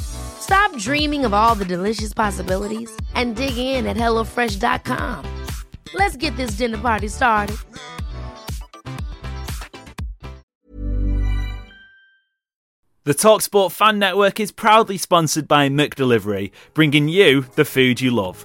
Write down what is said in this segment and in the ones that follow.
Stop dreaming of all the delicious possibilities and dig in at HelloFresh.com. Let's get this dinner party started. The Talksport Fan Network is proudly sponsored by McDelivery, bringing you the food you love.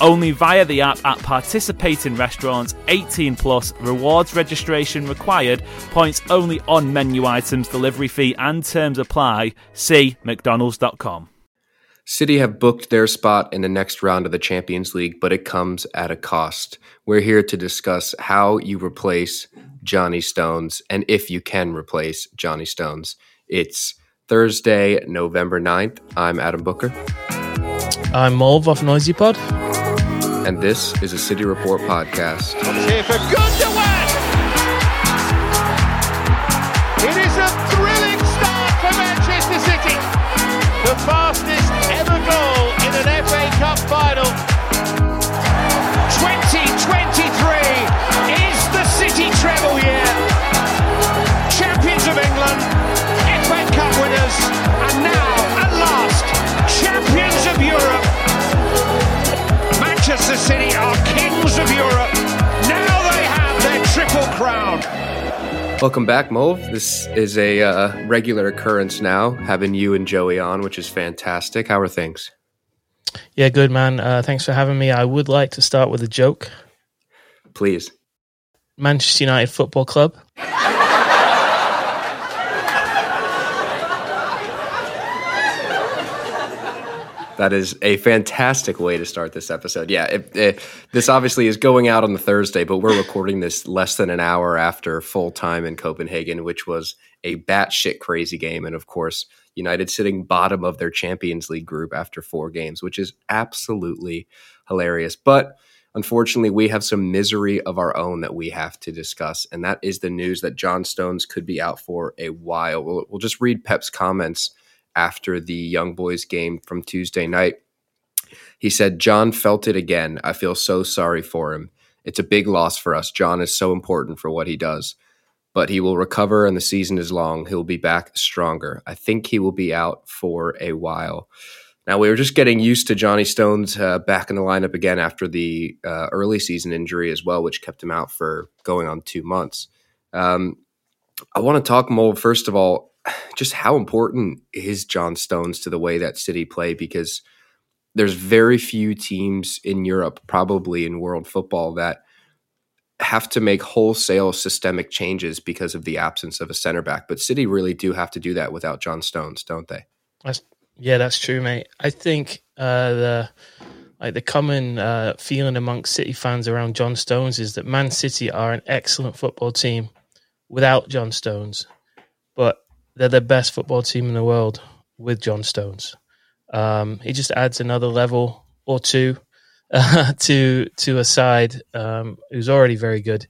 Only via the app at participating restaurants, 18 plus, rewards registration required, points only on menu items, delivery fee and terms apply. See McDonald's.com. City have booked their spot in the next round of the Champions League, but it comes at a cost. We're here to discuss how you replace Johnny Stones and if you can replace Johnny Stones. It's Thursday, November 9th. I'm Adam Booker. I'm Mulv off Noisy Pod and this is a City Report podcast. Here for Gundogan! It is a thrilling start for Manchester City. The fastest Manchester City are kings of Europe. Now they have their triple crown. Welcome back, Mo. This is a uh, regular occurrence now, having you and Joey on, which is fantastic. How are things? Yeah, good, man. Uh, thanks for having me. I would like to start with a joke. Please. Manchester United Football Club. That is a fantastic way to start this episode. Yeah, it, it, this obviously is going out on the Thursday, but we're recording this less than an hour after full time in Copenhagen, which was a batshit crazy game. And of course, United sitting bottom of their Champions League group after four games, which is absolutely hilarious. But unfortunately, we have some misery of our own that we have to discuss. And that is the news that John Stones could be out for a while. We'll, we'll just read Pep's comments after the Young Boys game from Tuesday night. He said, John felt it again. I feel so sorry for him. It's a big loss for us. John is so important for what he does, but he will recover and the season is long. He'll be back stronger. I think he will be out for a while. Now, we were just getting used to Johnny Stones uh, back in the lineup again after the uh, early season injury as well, which kept him out for going on two months. Um, I want to talk more, first of all, just how important is John Stones to the way that City play because there's very few teams in Europe, probably in world football, that have to make wholesale systemic changes because of the absence of a center back. But City really do have to do that without John Stones, don't they? That's, yeah, that's true, mate. I think uh, the like the common uh, feeling amongst City fans around John Stones is that Man City are an excellent football team without John Stones, they're the best football team in the world with John Stones. Um, he just adds another level or two uh, to to a side um, who's already very good.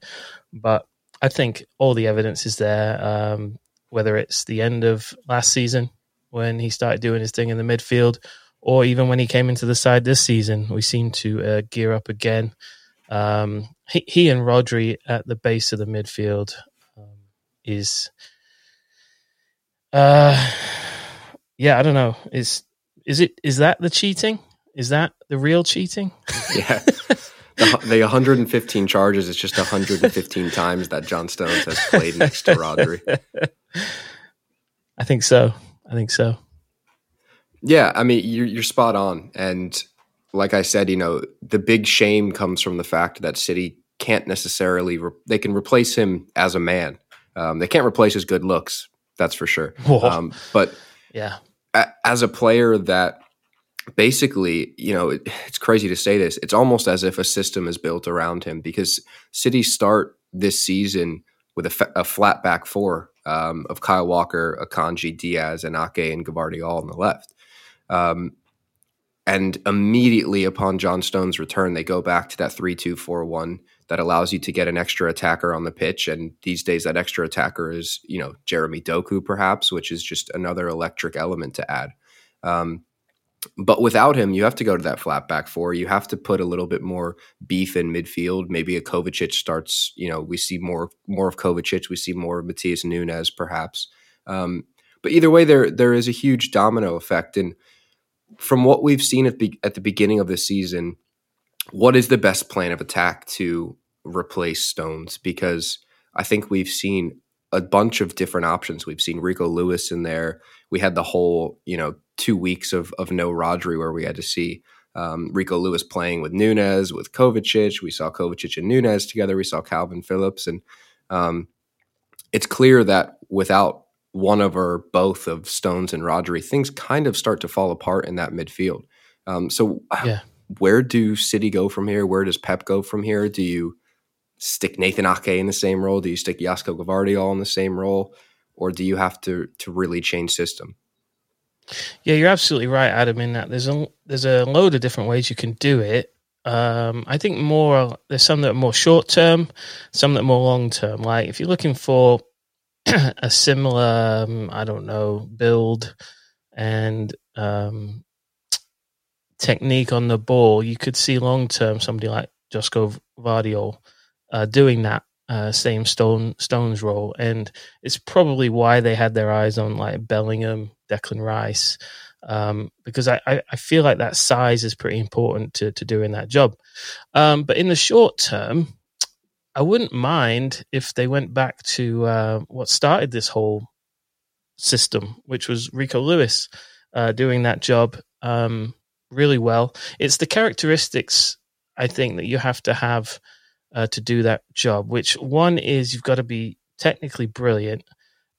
But I think all the evidence is there. Um, whether it's the end of last season when he started doing his thing in the midfield, or even when he came into the side this season, we seem to uh, gear up again. Um, he, he, and Rodri at the base of the midfield um, is uh, yeah, I don't know. Is is it is that the cheating? Is that the real cheating? yeah. The, the 115 charges is just 115 times that John Stones has played next to Rodri. I think so. I think so. Yeah, I mean you're you're spot on, and like I said, you know, the big shame comes from the fact that City can't necessarily re- they can replace him as a man. Um, they can't replace his good looks, that's for sure. Um, but Yeah. a- as a player that basically, you know, it, it's crazy to say this. It's almost as if a system is built around him because City start this season with a, fa- a flat back four um, of Kyle Walker, Akanji, Dias, and Ake and Gvardiol on the left. Um, and immediately upon John Stone's return, they go back to that 3 2 4 1 that allows you to get an extra attacker on the pitch. And these days, that extra attacker is, you know, Jeremy Doku, perhaps, which is just another electric element to add. Um, but without him, you have to go to that flat back four. You have to put a little bit more beef in midfield. Maybe a Kovacic starts. You know, we see more more of Kovacic. We see more of Matheus Nunes, perhaps. Um, but either way, there there is a huge domino effect. And from what we've seen at, be, at the beginning of the season, what is the best plan of attack to replace Stones? Because I think we've seen a bunch of different options. We've seen Rico Lewis in there. We had the whole, you know, two weeks of of no Rodri where we had to see um, Rico Lewis playing with Nunes, with Kovacic. We saw Kovacic and Nunes together. We saw Kalvin Phillips, and um, it's clear that without one of or both of Stones and Rodri, things kind of start to fall apart in that midfield. Um, so, Yeah. where do City go from here? Where does Pep go from here? Do you stick Nathan Ake in the same role? Do you stick Josko Gvardiol in the same role, or do you have to to really change system? Yeah, you're absolutely right, Adam. In that there's a there's a load of different ways you can do it. Um, I think more there's some that are more short term, some that are more long term. Like if you're looking for a similar, um, I don't know, build and um, technique on the ball, you could see long term somebody like Josko Vardiol uh, doing that uh, same Stone Stones role, and it's probably why they had their eyes on like Bellingham, Declan Rice, um, because I, I, I feel like that size is pretty important to to doing that job. Um, but in the short term, I wouldn't mind if they went back to uh, what started this whole system, which was Rico Lewis uh, doing that job um, really well. It's the characteristics I think that you have to have uh, to do that job. Which one is you've got to be technically brilliant,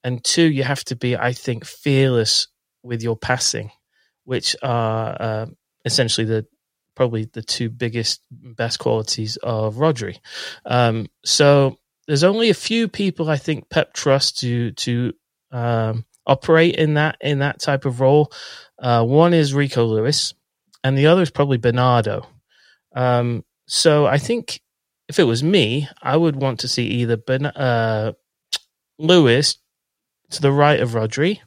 and two you have to be, I think, fearless with your passing, which are uh, essentially the probably the two biggest best qualities of Rodri. Um, so there's only a few people I think Pep trusts to to um, operate in that in that type of role. Uh, one is Rico Lewis, and the other is probably Bernardo. Um, so I think if it was me, I would want to see either ben, uh, Lewis to the right of Rodri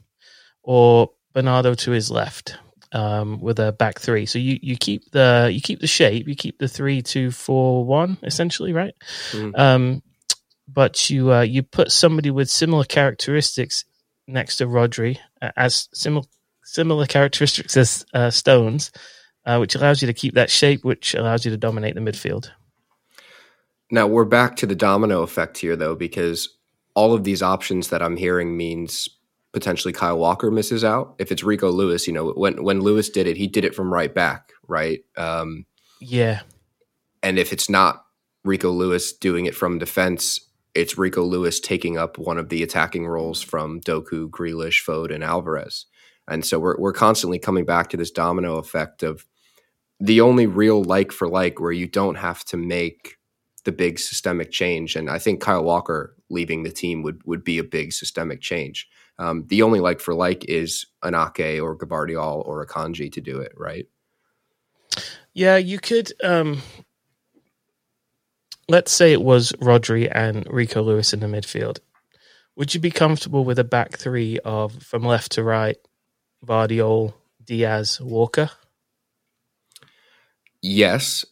or Bernardo to his left um, with a back three. So you, you keep the you keep the shape, you keep the three two four one essentially, right? Mhm. Um, but you uh, you put somebody with similar characteristics next to Rodri as similar similar characteristics as uh, Stones, uh, which allows you to keep that shape, which allows you to dominate the midfield. Now we're back to the domino effect here, though, because all of these options that I'm hearing means potentially Kyle Walker misses out. If it's Rico Lewis, you know, when when Lewis did it, he did it from right back, right? Um, Yeah, and if it's not Rico Lewis doing it from defense, it's Rico Lewis taking up one of the attacking roles from Doku, Grealish, Foden, and Alvarez. And so we're we're constantly coming back to this domino effect of the only real like for like where you don't have to make the big systemic change. And I think Kyle Walker leaving the team would would be a big systemic change. Um, the only like for like is an Ake or Gvardiol or Akanji to do it, right? yeah. You could. Um, let's say it was Rodri and Rico Lewis in the midfield. Would you be comfortable with a back three of from left to right, Vardiol, Dias, Walker? Yes,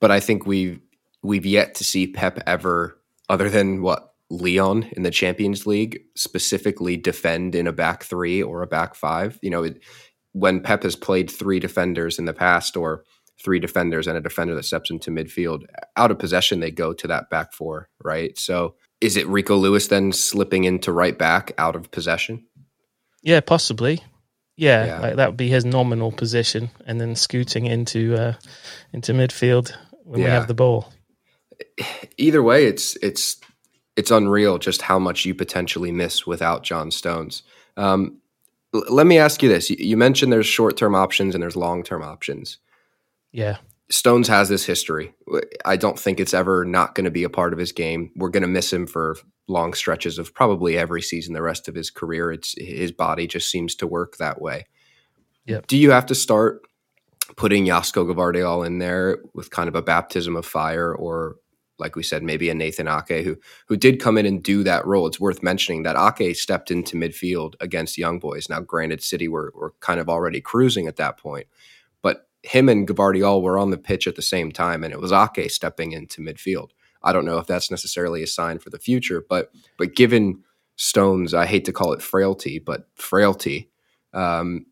but I think we've we've yet to see Pep ever, other than what Leon in the Champions League, specifically defend in a back three or a back five. You know, it, when Pep has played three defenders in the past, or three defenders and a defender that steps into midfield, out of possession they go to that back four, right? So, is it Rico Lewis then slipping into right back out of possession? Yeah, possibly. Yeah, Yeah. like that would be his nominal position, and then scooting into uh, into midfield when we have the ball. either way, it's it's it's unreal just how much you potentially miss without John Stones. Um, l- let me ask you this: you, you mentioned there's short term options and there's long term options. Yeah, Stones has this history. I don't think it's ever not going to be a part of his game. We're going to miss him for long stretches of probably every season the rest of his career. It's his body just seems to work that way. Yep. Do you have to start putting Josko Gvardiol in there with kind of a baptism of fire or like we said, maybe a Nathan Ake who who did come in and do that role. It's worth mentioning that Ake stepped into midfield against Young Boys. Now, granted, City were, were kind of already cruising at that point, but him and Gvardiol were on the pitch at the same time, and it was Ake stepping into midfield. I don't know if that's necessarily a sign for the future, but but given Stones, I hate to call it frailty, but frailty. Um,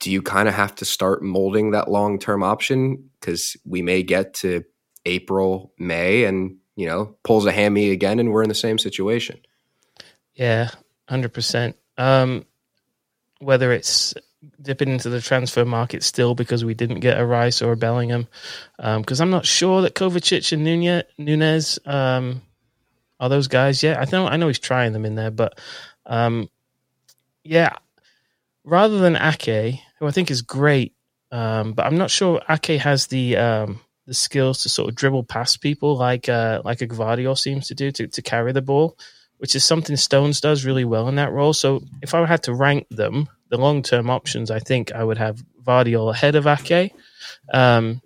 do you kind of have to start molding that long term option because we may get to April, May, and you know pulls a hammy again, and we're in the same situation. yeah, hundred percent. Um, whether it's dipping into the transfer market still because we didn't get a Rice or a Bellingham, Um because I'm not sure that Kovacic and Nunes, Nunes um, are those guys yet. I know I know he's trying them in there, but um, yeah, rather than Ake, who I think is great, um, but I'm not sure Ake has the um, the skills to sort of dribble past people like uh, like a Gvardiol seems to do to, to carry the ball, which is something Stones does really well in that role. So if I had to rank them, the long term options, I think I would have Vardiol ahead of Ake. Um,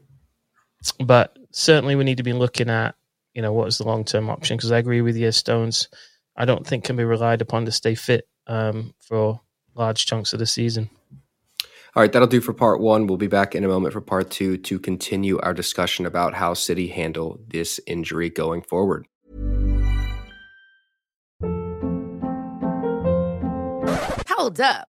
but certainly we need to be looking at you know what is the long term option because I agree with you, Stones. I don't think can be relied upon to stay fit um, for large chunks of the season. All right, that'll do for part one. We'll be back in a moment for part two to continue our discussion about how City handle this injury going forward. Hold up.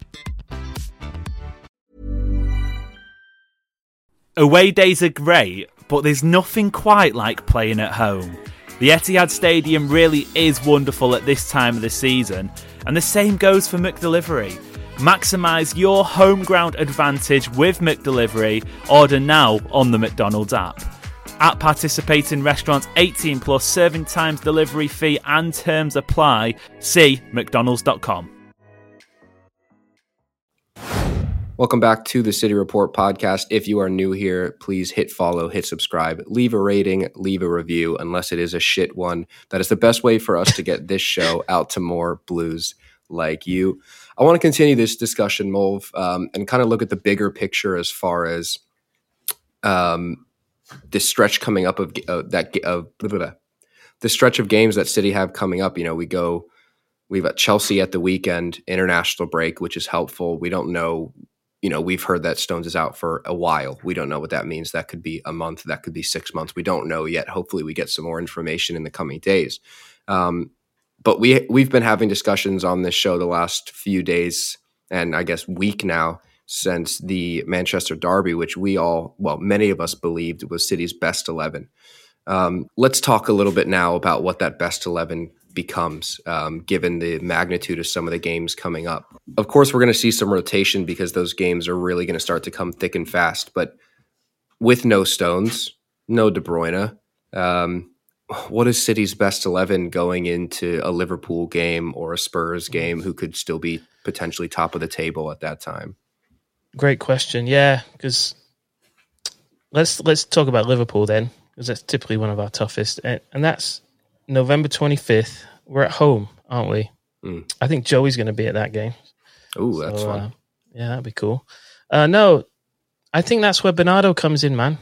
Away days are great, but there's nothing quite like playing at home. The Etihad Stadium really is wonderful at this time of the season, and the same goes for McDelivery. Maximise your home ground advantage with McDelivery. Order now on the McDonald's app. At participating restaurants, 18 plus serving times, delivery fee, and terms apply. See McDonald's.com. Welcome back to the City Report podcast. If you are new here, please hit follow, hit subscribe, leave a rating, leave a review, unless it is a shit one. That is the best way for us to get this show out to more blues like you. I want to continue this discussion, Mulv, um, and kind of look at the bigger picture as far as um, this stretch coming up of uh, that of blah, blah, blah. the stretch of games that City have coming up. You know, we go. We've got Chelsea at the weekend, international break, which is helpful. We don't know you know, we've heard that Stones is out for a while. We don't know what that means. That could be a month. That could be six months. We don't know yet. Hopefully, we get some more information in the coming days. Um, but we we've been having discussions on this show the last few days, and I guess week now since the Manchester Derby, which we all, well, many of us believed was City's best eleven. Um, let's talk a little bit now about what that best eleven becomes, um, given the magnitude of some of the games coming up. Of course, we're going to see some rotation because those games are really going to start to come thick and fast. But with no Stones, no De Bruyne, um, what is City's best 11 going into a Liverpool game or a Spurs game who could still be potentially top of the table at that time? Great question. Yeah, because let's let's talk about Liverpool then, because that's typically one of our toughest, and, and that's November twenty fifth. We're at home, aren't we? Mm. I think Joey's going to be at that game. Oh, that's So, fun. uh, yeah, that'd be cool. Uh, no, I think that's where Bernardo comes in, man.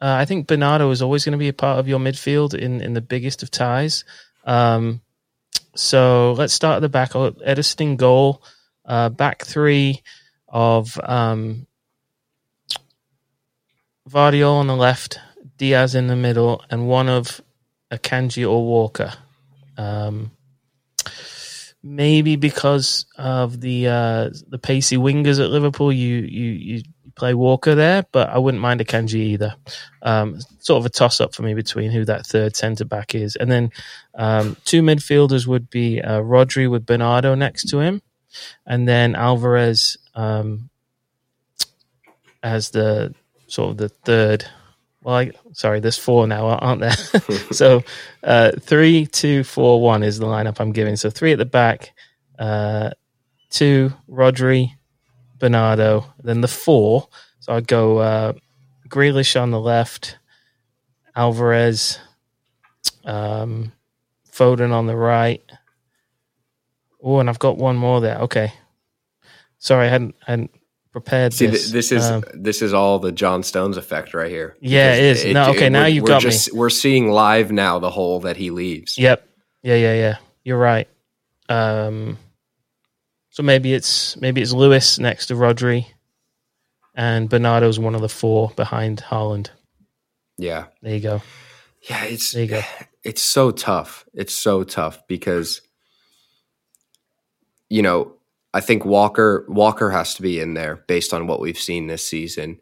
Uh, I think Bernardo is always going to be a part of your midfield in, in the biggest of ties. Um, so let's start at the back. Ederson goal, uh, back three of um, Vardiol on the left, Dias in the middle, and one of Akanji or Walker. Um, maybe because of the uh, the pacey wingers at Liverpool, you you you play Walker there, but I wouldn't mind Akanji either. Um, sort of a toss up for me between who that third centre back is, and then um, two midfielders would be uh, Rodri with Bernardo next to him, and then Alvarez um, as the sort of the third. Well, I, sorry, there's four now, aren't there? so uh, three, two, four, one is the lineup I'm giving. So three at the back, uh, two, Rodri, Bernardo, then the four. So I'd go uh, Grealish on the left, Alvarez, um, Foden on the right. Oh, and I've got one more there. Okay, sorry, I hadn't hadn't prepared. See, this. th- this is Um, this is all the John Stones effect right here. Yeah, it is. No, okay, now you've got me. just, We're seeing live now the hole that he leaves. Yep. Yeah, yeah, yeah. You're right. Um, so maybe it's maybe it's Lewis next to Rodri, and Bernardo's one of the four behind Haaland. Yeah, There you go. yeah. It's There you go. it's so tough. It's so tough because you know I think Walker Walker has to be in there based on what we've seen this season,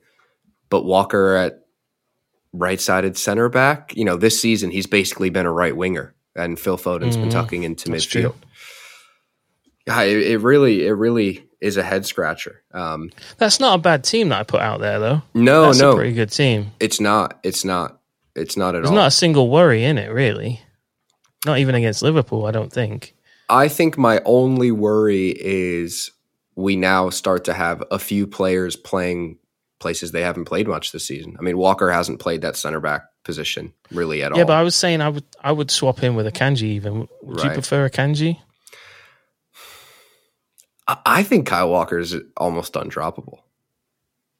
but Walker at right sided center back. You know, this season he's basically been a right winger, and Phil Foden's been Mhm. tucking into That's midfield. true. Yeah, it, it really it really is a head scratcher. Um, That's not a bad team that I put out there, though. no, That's no, a pretty good team. it's not. It's not. It's not at There's all. not a single worry in it, really. Not even against Liverpool, I don't think. I think my only worry is we now start to have a few players playing places they haven't played much this season. I mean, Walker hasn't played that center back position really at Yeah, all. Yeah, but I was saying I would I would swap in with Akanji. Even would you prefer Akanji? I, think Kyle Walker is almost undroppable.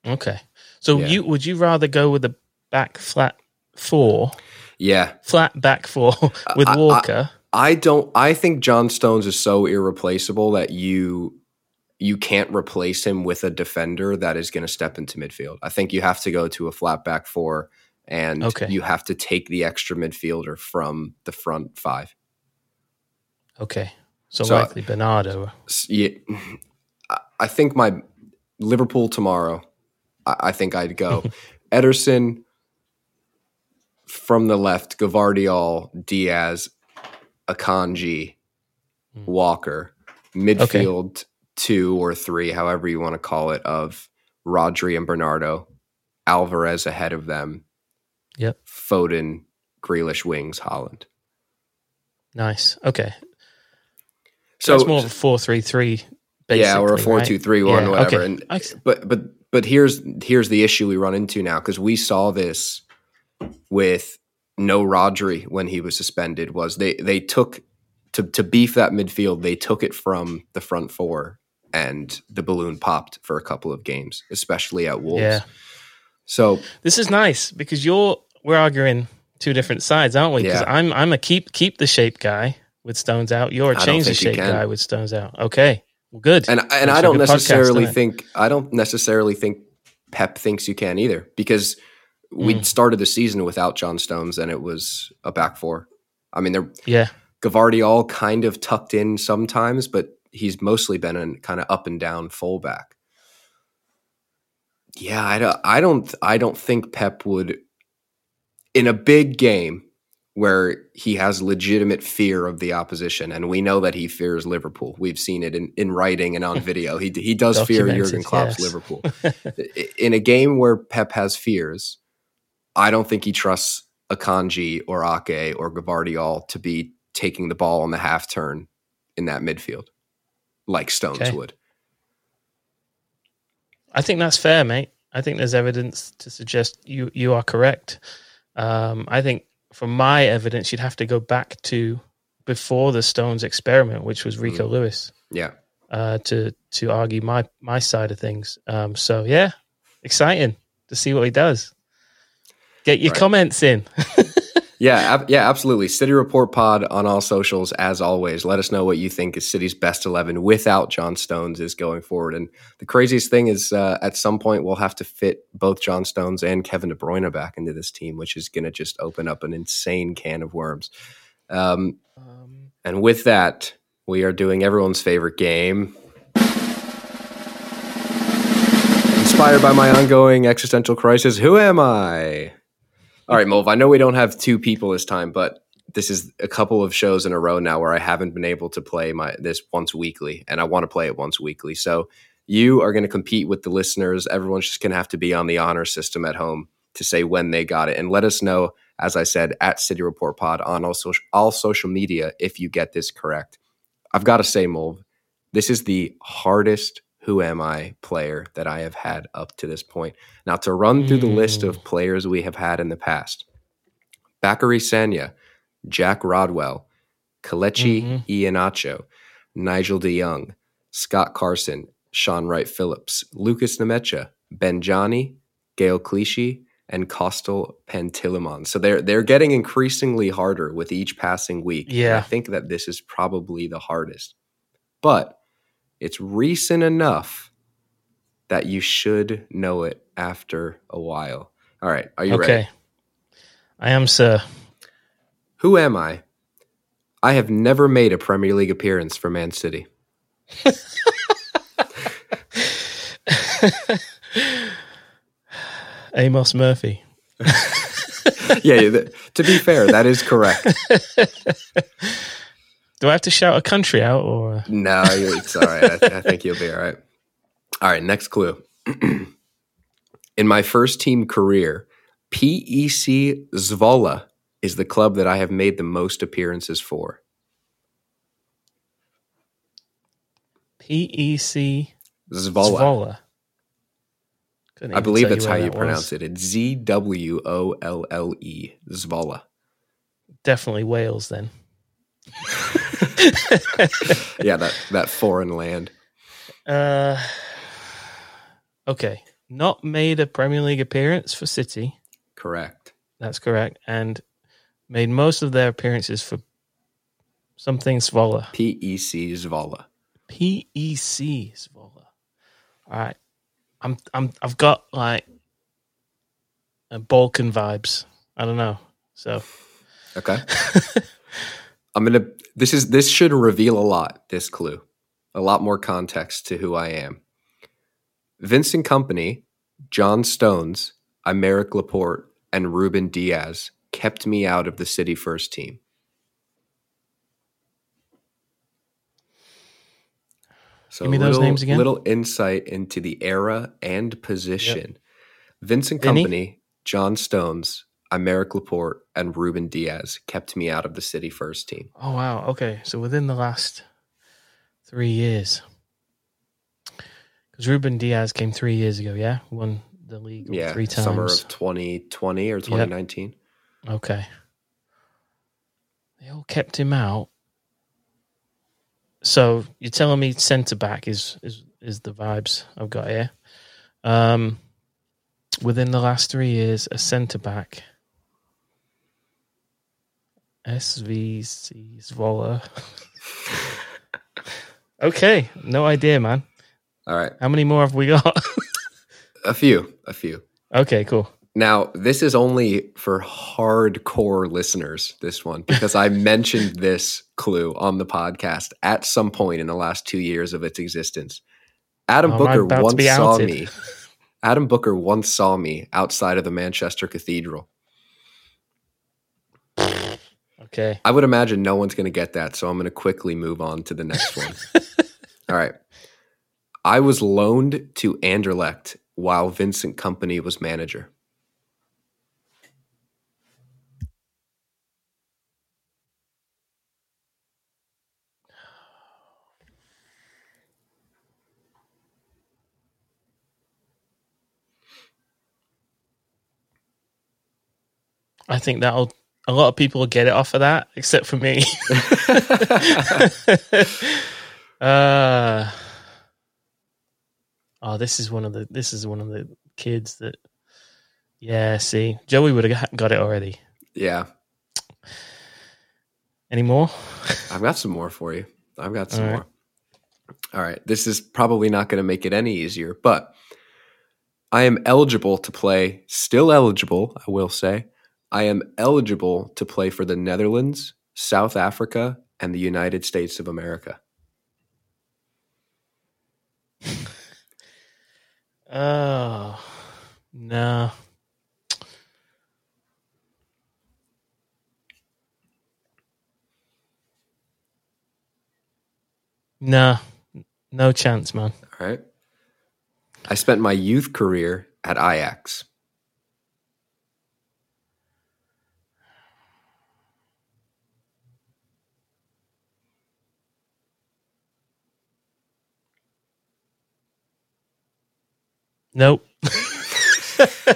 Okay, so Yeah. you would you rather go with a back flat four, Yeah, flat back four with I- Walker? I don't. I think John Stones is so irreplaceable that you you can't replace him with a defender that is going to step into midfield. I think you have to go to a flat back four, and Okay. you have to take the extra midfielder from the front five. Okay, so, So- likely Bernardo. Yeah, I- I think my Liverpool tomorrow. I, I think I'd go Ederson from the left, Gvardiol, Dias, Akanji, Hmm. Walker, midfield two or three, however you want to call it, of Rodri and Bernardo, Alvarez ahead of them, Yep, Foden, Grealish, wings, Haaland. nice. Okay, So so it's more of a four three three. yeah, or a four right? two three one, Yeah, whatever. okay. And but but but here's here's the issue we run into now because we saw this with no Rodri when he was suspended. Was they they took to to beef that midfield? They took it from the front four, and the balloon popped for a couple of games, especially at Wolves. Yeah. So This is nice because you're we're arguing two different sides, aren't we? Because Yeah. I'm I'm a keep keep the shape guy with Stones out. You're a change the shape guy with Stones out. Okay, well, good. and and I don't good podcast, necessarily think I don't necessarily think Pep thinks you can either because we Mm. started the season without John Stones and it was a back four. I mean, they're Yeah, Gvardiol kind of tucked in sometimes, but he's mostly been a kind of up and down fullback. Yeah, I don't, I don't, I don't think Pep would, in a big game where he has legitimate fear of the opposition, and we know that he fears Liverpool. We've seen it in, in writing and on video. He he does fear Jurgen Klopp's yes. Liverpool. In a game where Pep has fears, I don't think he trusts Akanji or Ake or Gvardiol to be taking the ball on the half turn in that midfield like Stones Okay. would. I think that's fair, mate. I think there's evidence to suggest you you are correct. Um, I think from my evidence, you'd have to go back to before the Stones experiment, which was Rico Mm. Lewis, Yeah. uh, to to argue my my side of things. Um, so yeah, exciting to see what he does. Get your Right. comments in. Yeah, ab- yeah, absolutely. City Report Pod on all socials, as always. Let us know what you think is City's best eleven without John Stones is going forward. And the craziest thing is, uh, at some point, we'll have to fit both John Stones and Kevin De Bruyne back into this team, which is going to just open up an insane can of worms. Um, Um, and with that, we are doing everyone's favorite game. Inspired by my ongoing existential crisis, who am I? All right, Mulv, I know we don't have two people this time, but this is a couple of shows in a row now where I haven't been able to play my this once weekly, and I want to play it once weekly. So you are going to compete with the listeners. Everyone's just going to have to be on the honor system at home to say when they got it, and let us know. As I said, at City Report Pod on all social, all social media if you get this correct. I've got to say, Mulv, this is the hardest Who Am I player that I have had up to this point. Now, to run through the list of players we have had in the past Bacary Sagna, Jack Rodwell, Kelechi Mhm. Iheanacho, Nigel de Jong, Scott Carson, Shaun Wright Phillips, Lukas Nmecha, Ben Johnny, Gaël Clichy, and Costel Pantilimon. So they're they're getting increasingly harder with each passing week. And I think that this is probably the hardest. But it's recent enough that you should know it after a while. All right, are you okay. ready? I am, sir. Who am I? I have never made a Premier League appearance for Man City. Amos Murphy. yeah, to be fair, that is correct. Do I have to shout a country out or? No, it's all right. I, th- I think you'll be all right. All right, next clue. In my first team career, PEC Zwolle is the club that I have made the most appearances for. PEC Zwolle. Zwolle. I believe that's how you that pronounce was. it. It's Z W O L L E. Zwolle. Definitely Wales then. Yeah, that, that foreign land. Uh, okay. Not made a Premier League appearance for City. Correct. That's correct. And made most of their appearances for something Svola. PEC Zwolle. PEC Svola. All right. I'm I'm I've got like Balkan vibes. I don't know. So Okay. I'm gonna. This is this should reveal a lot. This clue, a lot more context to who I am. Vincent Kompany, John Stones, Aymeric Laporte, and Ruben Dias kept me out of the City First team. So Give me those little- names again. Little insight into the era and position. Vincent Vinny? Kompany, John Stones, Aymeric Laporte, and Ruben Dias kept me out of the City First team. Oh wow. Okay. So within the last three years, because Ruben Dias came three years ago. Yeah, won the league Yeah, three times. summer of 2020 or 2019. Okay. They all kept him out. So you're telling me centre back is is is the vibes I've got here. Um, within the last three years, a centre back. SVC Zwolle. okay, no idea, man. All right, How many more have we got? a few, a few. okay, cool. Now, this is only for hardcore listeners, this one, because I mentioned this clue on the podcast at some point in the last two years of its existence. Adam Oh, Booker once saw me. Adam Booker once saw me outside of the Manchester Cathedral. Okay. I would imagine no one's going to get that, so I'm going to quickly move on to the next one. All right. I was loaned to Anderlecht while Vincent Kompany was manager. I think that'll a lot of people will get it off of that, except for me. uh oh, this is one of the this is one of the kids that. Yeah, see, Joey would have got it already. Yeah. Any more? I've got some more for you. I've got some All right. more. All right. This is probably not going to make it any easier, but I am eligible to play, still eligible, I will say. I am eligible to play for the Netherlands, South Africa, and the United States of America. Oh no. No, no chance, man. All right. I spent my youth career at Ajax. Nope.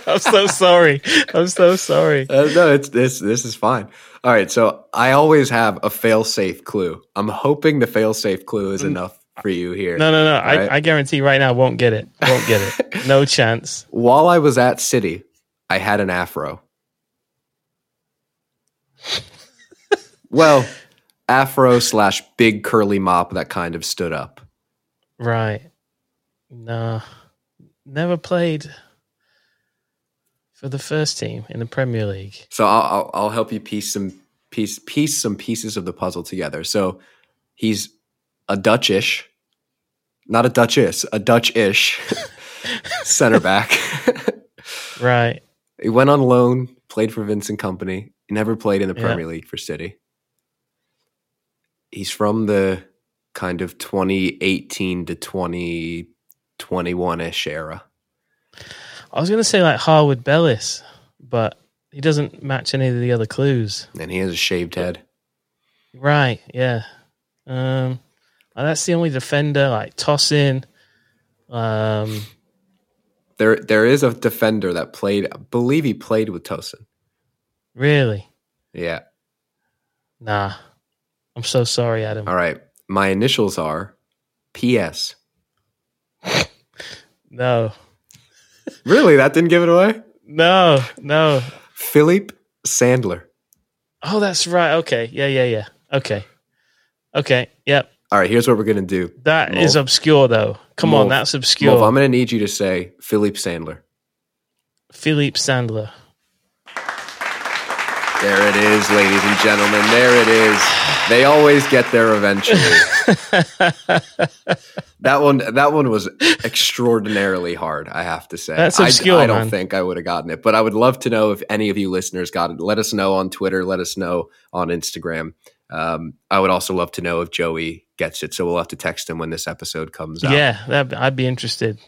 I'm so sorry. I'm so sorry. Uh, no, it's this. This is fine. All right. So I always have a fail-safe clue. I'm hoping the fail-safe clue is enough for you here. No, no, no. I, right. I guarantee right now, won't get it. Won't get it. No chance. While I was at City, I had an afro. well, afro slash big curly mop that kind of stood up. Right. No. Never played for the first team in the Premier League. So I'll, I'll, I'll help you piece some piece piece some pieces of the puzzle together. So he's a Dutchish, not a Duchess, a Dutch-ish center back. Right. he went on loan, played for Vincent Kompany, never played in the Yeah. Premier League for City. He's from the kind of 2018 to 2021 ish era. I was going to say like Harwood Bellis, but he doesn't match any of the other clues. And he has a shaved head. Right. Yeah. Um, and that's the only defender like Tosin. Um, There, there is a defender that played, I believe he played with Tosin. really? Yeah. Nah. I'm so sorry, Adam. All right. My initials are PS. No. Really? That didn't give it away? No. No. Philippe Sandler. Oh, that's right. Okay. Yeah. Yeah. Yeah. Okay. Okay. Yep. All right, here's what we're going to do. That is obscure, though. Come on, that's obscure. I'm going to need you to say Philippe Sandler. Philippe Sandler. There it is, ladies and gentlemen. There it is. They always get there eventually. that one that one was extraordinarily hard, I have to say. That's I- obscure, I, don't man. think I would have gotten it, but I would love to know if any of you listeners got it. Let us know on Twitter, let us know on Instagram. Um, I would also love to know if Joey gets it, so we'll have to text him when this episode comes out. Yeah, that, I'd be interested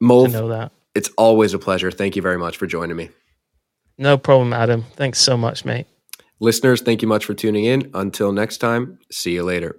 to know that. it's always a pleasure. Thank you very much for joining me. No problem, Adam. Thanks so much, mate. Listeners, thank you much for tuning in. Until next time, see you later.